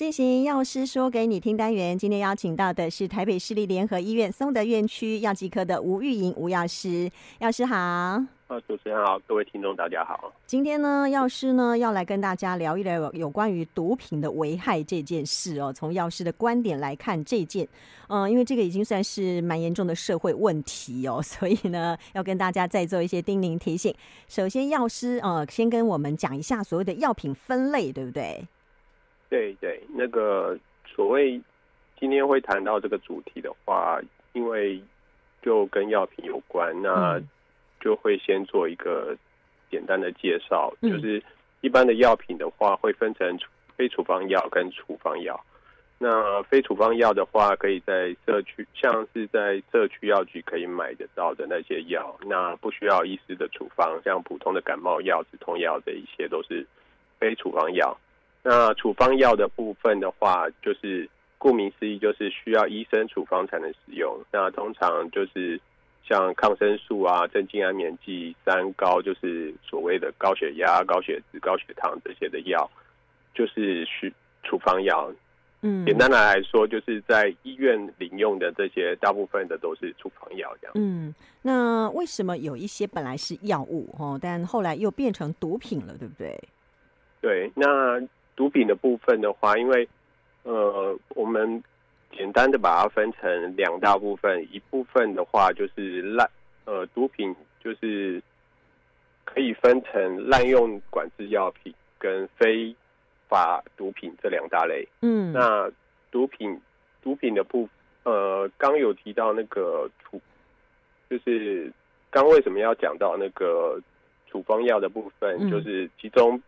进行药师说给你听单元，今天邀请到的是台北市立联合医院松德院区药剂科的吴玉莹吴药师，药师好。啊，主持人好，各位听众大家好。今天呢，药师呢要来跟大家聊一聊有关于毒品的危害这件事哦。从药师的观点来看，这件，嗯、呃，因为这个已经算是蛮严重的社会问题哦，所以呢，要跟大家再做一些叮咛提醒。首先，药师呃，先跟我们讲一下所谓的药品分类，对不对？对对，那个所谓今天会谈到这个主题的话，因为就跟药品有关，那就会先做一个简单的介绍。嗯、就是一般的药品的话，会分成非处方药跟处方药。那非处方药的话，可以在社区，像是在社区药局可以买得到的那些药，那不需要医师的处方，像普通的感冒药、止痛药这一些都是非处方药。那处方药的部分的话，就是顾名思义，就是需要医生处方才能使用。那通常就是像抗生素啊、镇静安眠剂、三高，就是所谓的高血压、高血脂、高血糖这些的药，就是需处方药。嗯，简单的来说，就是在医院领用的这些，大部分的都是处方药这样。嗯，那为什么有一些本来是药物哦，但后来又变成毒品了，对不对？对，那。毒品的部分的话，因为呃，我们简单的把它分成两大部分，一部分的话就是滥呃毒品，就是可以分成滥用管制药品跟非法毒品这两大类。嗯，那毒品毒品的部呃，刚有提到那个处，就是刚为什么要讲到那个处方药的部分，嗯、就是其中。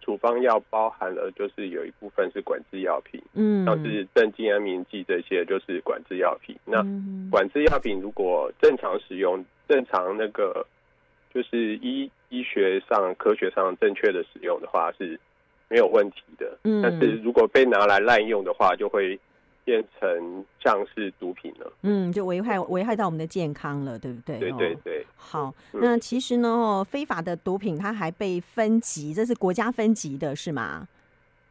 处方药包含了，就是有一部分是管制药品，嗯，像是镇静安眠剂这些就是管制药品。那管制药品如果正常使用，正常那个就是医医学上、科学上正确的使用的话是没有问题的。嗯，但是如果被拿来滥用的话，就会。变成像是毒品了，嗯，就危害危害到我们的健康了，对不对？对对对。好，那其实呢，非法的毒品它还被分级，这是国家分级的，是吗？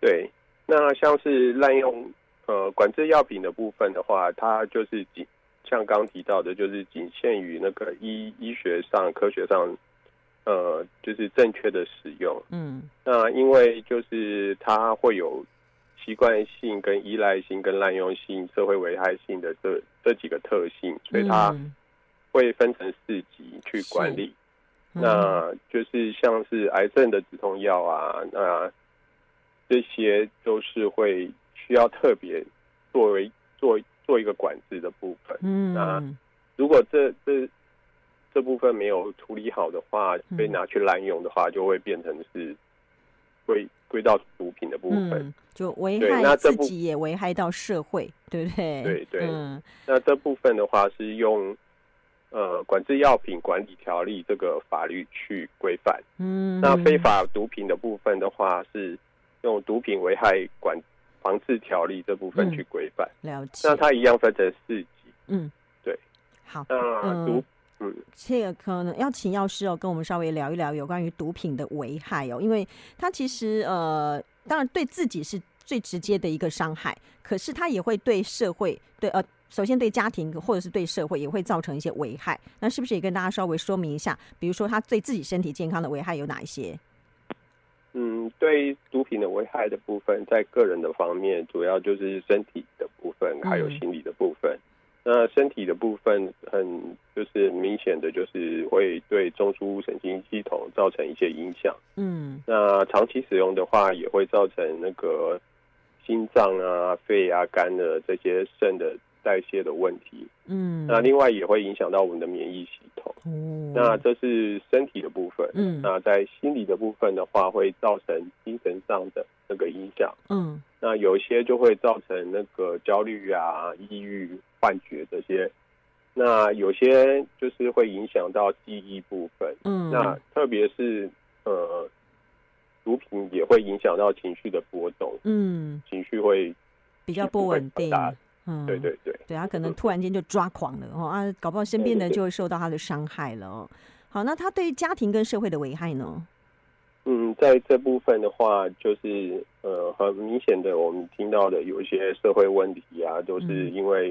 对，那像是滥用呃管制药品的部分的话，它就是仅像刚提到的，就是仅限于那个医医学上、科学上，呃，就是正确的使用。嗯，那因为就是它会有。习惯性、跟依赖性、跟滥用性、社会危害性的这这几个特性，所以它会分成四级去管理。嗯、那就是像是癌症的止痛药啊，那这些都是会需要特别作为做做一个管制的部分。嗯，那如果这这这部分没有处理好的话，被拿去滥用的话，就会变成是会。归到毒品的部分，嗯、就危害自己也危害到社会，对不对？对对。嗯，那这部分的话是用呃管制药品管理条例这个法律去规范。嗯，那非法毒品的部分的话是用毒品危害管防治条例这部分去规范。嗯、了解。那它一样分成四级。嗯，对。好。那毒。嗯，这个可能要请药师哦，跟我们稍微聊一聊有关于毒品的危害哦，因为它其实呃，当然对自己是最直接的一个伤害，可是它也会对社会，对呃，首先对家庭或者是对社会也会造成一些危害。那是不是也跟大家稍微说明一下？比如说，他对自己身体健康的危害有哪一些？嗯，对毒品的危害的部分，在个人的方面，主要就是身体的部分，还有心理的部分。嗯那身体的部分很就是明显的，就是会对中枢神经系统造成一些影响。嗯，那长期使用的话，也会造成那个心脏啊、肺啊、肝的这些肾的代谢的问题。嗯，那另外也会影响到我们的免疫系统。嗯，那这是身体的部分。嗯，那在心理的部分的话，会造成精神上的那个影响。嗯，那有一些就会造成那个焦虑啊、抑郁。幻觉这些，那有些就是会影响到记忆部分，嗯，那特别是呃，毒品也会影响到情绪的波动，嗯，情绪会比较不稳定，嗯，对对对，对他可能突然间就抓狂了哦啊，搞不好身边的就会受到他的伤害了哦。好，那他对家庭跟社会的危害呢？嗯，在这部分的话，就是呃，很明显的，我们听到的有一些社会问题啊，都是因为、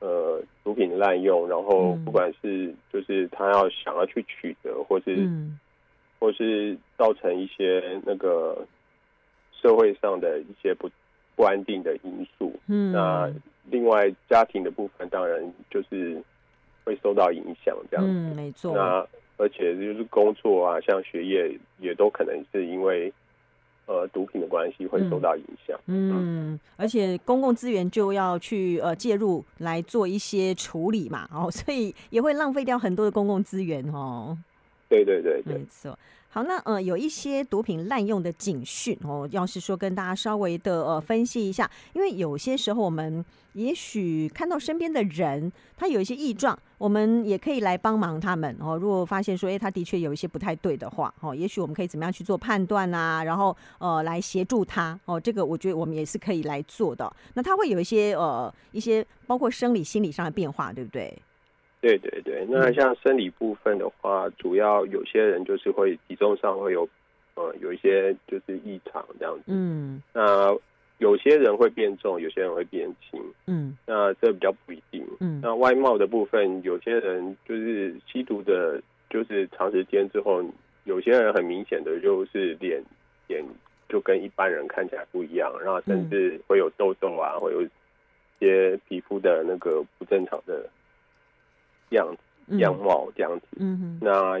嗯、呃毒品滥用，然后不管是就是他要想要去取得，或是、嗯、或是造成一些那个社会上的一些不不安定的因素。嗯，那另外家庭的部分，当然就是会受到影响，这样子。嗯，没错。那而且就是工作啊，像学业也都可能是因为呃毒品的关系会受到影响。嗯，嗯，而且公共资源就要去呃介入来做一些处理嘛，哦，所以也会浪费掉很多的公共资源哦。对对对对，没错。好，那呃，有一些毒品滥用的警讯哦，要是说跟大家稍微的呃分析一下，因为有些时候我们也许看到身边的人他有一些异状，我们也可以来帮忙他们哦。如果发现说，哎，他的确有一些不太对的话，哦，也许我们可以怎么样去做判断啊？然后呃，来协助他哦。这个我觉得我们也是可以来做的。那他会有一些呃一些包括生理、心理上的变化，对不对？对对对，那像生理部分的话，嗯、主要有些人就是会体重上会有，呃，有一些就是异常这样子。嗯，那有些人会变重，有些人会变轻。嗯，那这比较不一定。嗯，那外貌的部分，有些人就是吸毒的，就是长时间之后，有些人很明显的就是脸脸就跟一般人看起来不一样，然后甚至会有痘痘啊，会有一些皮肤的那个不正常的。样子样貌这样子，嗯哼，那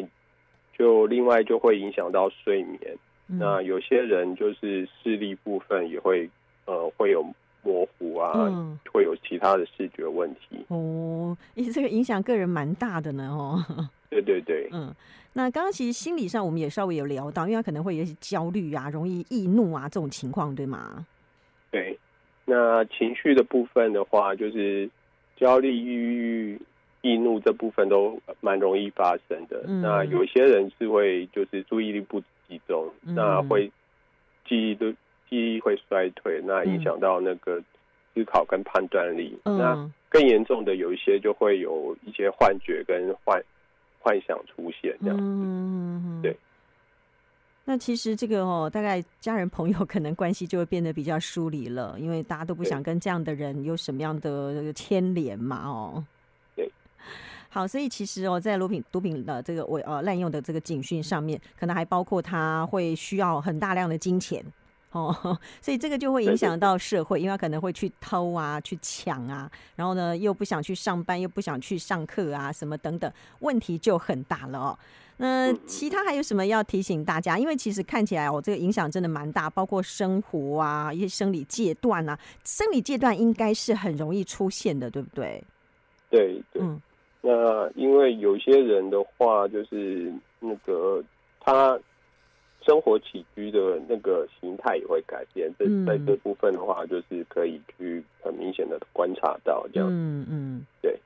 就另外就会影响到睡眠。嗯、那有些人就是视力部分也会呃会有模糊啊，嗯、会有其他的视觉问题。哦，因为这个影响个人蛮大的呢，哦。对对对，嗯，那刚刚其实心理上我们也稍微有聊到，因为他可能会有些焦虑啊，容易易怒啊这种情况，对吗？对，那情绪的部分的话，就是焦虑、抑郁。易怒这部分都蛮容易发生的。嗯、那有些人是会就是注意力不集中，嗯、那会记忆的记忆会衰退，那影响到那个思考跟判断力。嗯、那更严重的有一些就会有一些幻觉跟幻幻想出现这样子。嗯、对。那其实这个哦，大概家人朋友可能关系就会变得比较疏离了，因为大家都不想跟这样的人有什么样的牵连嘛，哦。好，所以其实哦，在毒品毒品的这个违呃滥用的这个警讯上面，可能还包括他会需要很大量的金钱哦，所以这个就会影响到社会，因为他可能会去偷啊、去抢啊，然后呢又不想去上班，又不想去上课啊，什么等等，问题就很大了哦。那其他还有什么要提醒大家？因为其实看起来哦，这个影响真的蛮大，包括生活啊、一些生理阶段啊，生理阶段应该是很容易出现的，对不对？对对，嗯。那因为有些人的话，就是那个他生活起居的那个形态也会改变。这在这部分的话，就是可以去很明显的观察到这样。嗯嗯，对。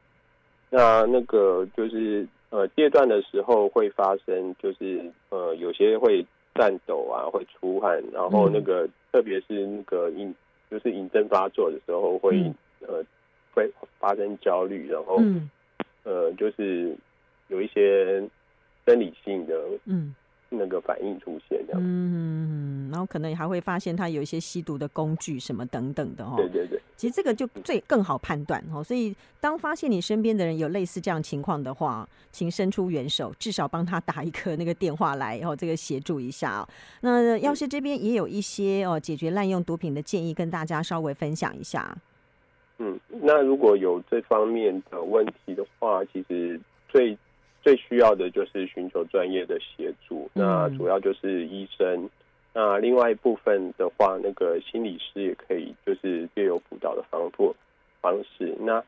那那个就是呃，戒断的时候会发生，就是呃，有些会颤抖啊，会出汗，然后那个特别是那个瘾，就是瘾症发作的时候会呃会发生焦虑，然后。呃，就是有一些生理性的嗯那个反应出现这样，嗯，然后可能还会发现他有一些吸毒的工具什么等等的哦，对对对，其实这个就最更好判断哦，所以当发现你身边的人有类似这样情况的话，请伸出援手，至少帮他打一个那个电话来，然后这个协助一下。那药师这边也有一些哦解决滥用毒品的建议，跟大家稍微分享一下。嗯，那如果有这方面的问题的话，其实最最需要的就是寻求专业的协助。嗯、那主要就是医生。那另外一部分的话，那个心理师也可以，就是借由辅导的方法方式。那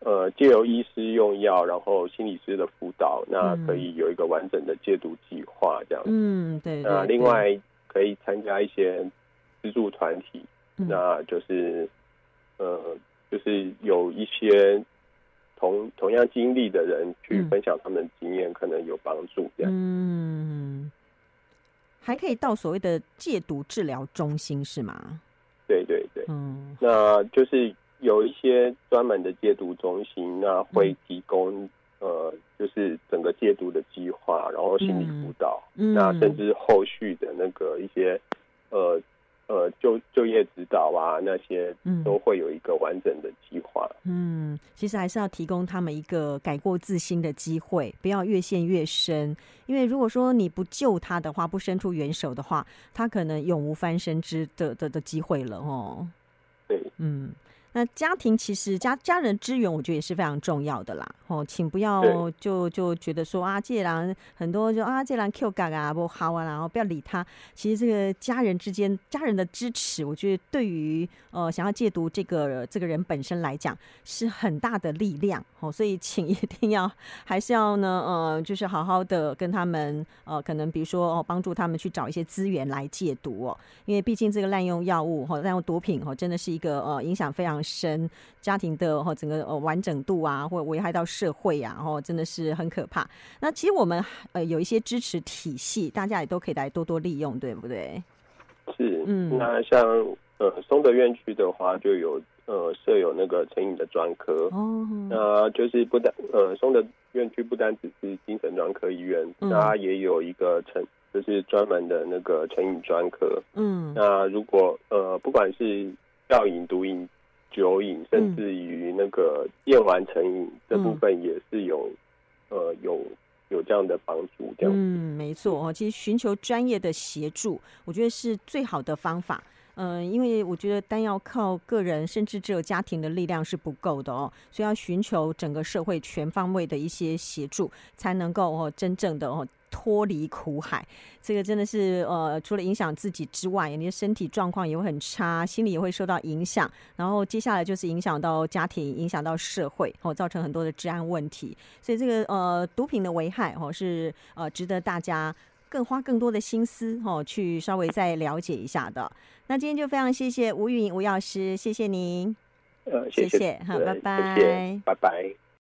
呃，借由医师用药，然后心理师的辅导，那可以有一个完整的戒毒计划这样子。嗯，对，对，对。那另外可以参加一些资助团体，嗯、那就是呃。就是有一些同同样经历的人去分享他们的经验，嗯、可能有帮助。这样，嗯，还可以到所谓的戒毒治疗中心是吗？对对对，嗯，那就是有一些专门的戒毒中心，那会提供、呃，就是整个戒毒的计划，然后心理辅导，嗯，那甚至后续的那个一些呃。呃，就就业指导啊，那些都会有一个完整的计划。嗯，其实还是要提供他们一个改过自新的机会，不要越陷越深。因为如果说你不救他的话，不伸出援手的话，他可能永无翻身之的的的机会了哦。对，嗯。那家庭其实家家人支援，我觉得也是非常重要的啦。哦，请不要就就觉得说啊，这人很多就啊，这人 Q 嘎嘎不好啊，然后不要理他。其实这个家人之间，家人的支持，我觉得对于呃想要戒毒这个这个人本身来讲，是很大的力量。哦，所以请一定要还是要呢，呃，就是好好的跟他们呃，可能比如说哦，帮助他们去找一些资源来戒毒哦，因为毕竟这个滥用药物或滥用毒品哦，真的是一个呃影响非常。生家庭的哈整个呃完整度啊，或危害到社会啊，然真的是很可怕。那其实我们呃有一些支持体系，大家也都可以来多多利用，对不对？是，嗯，那像呃松德院区的话，就有呃设有那个成瘾的专科哦，那就是不单呃松德院区不单只是精神专科医院，它、嗯、也有一个成就是专门的那个成瘾专科。嗯，那如果呃不管是药瘾、毒瘾。酒瘾，甚至于那个厌玩成瘾这部分也是有，嗯、呃，有有这样的帮助。这样，嗯，没错哦。其实寻求专业的协助，我觉得是最好的方法。嗯、呃，因为我觉得单要靠个人，甚至只有家庭的力量是不够的哦，所以要寻求整个社会全方位的一些协助，才能够哦真正的哦。脱离苦海，这个真的是呃，除了影响自己之外，你的身体状况也会很差，心理也会受到影响。然后接下来就是影响到家庭，影响到社会，哦，造成很多的治安问题。所以这个呃，毒品的危害哦，是呃，值得大家更花更多的心思哦，去稍微再了解一下的。那今天就非常谢谢吴玉颖吴药师，谢谢您。呃，谢谢，谢谢，好，拜拜，谢谢，拜拜。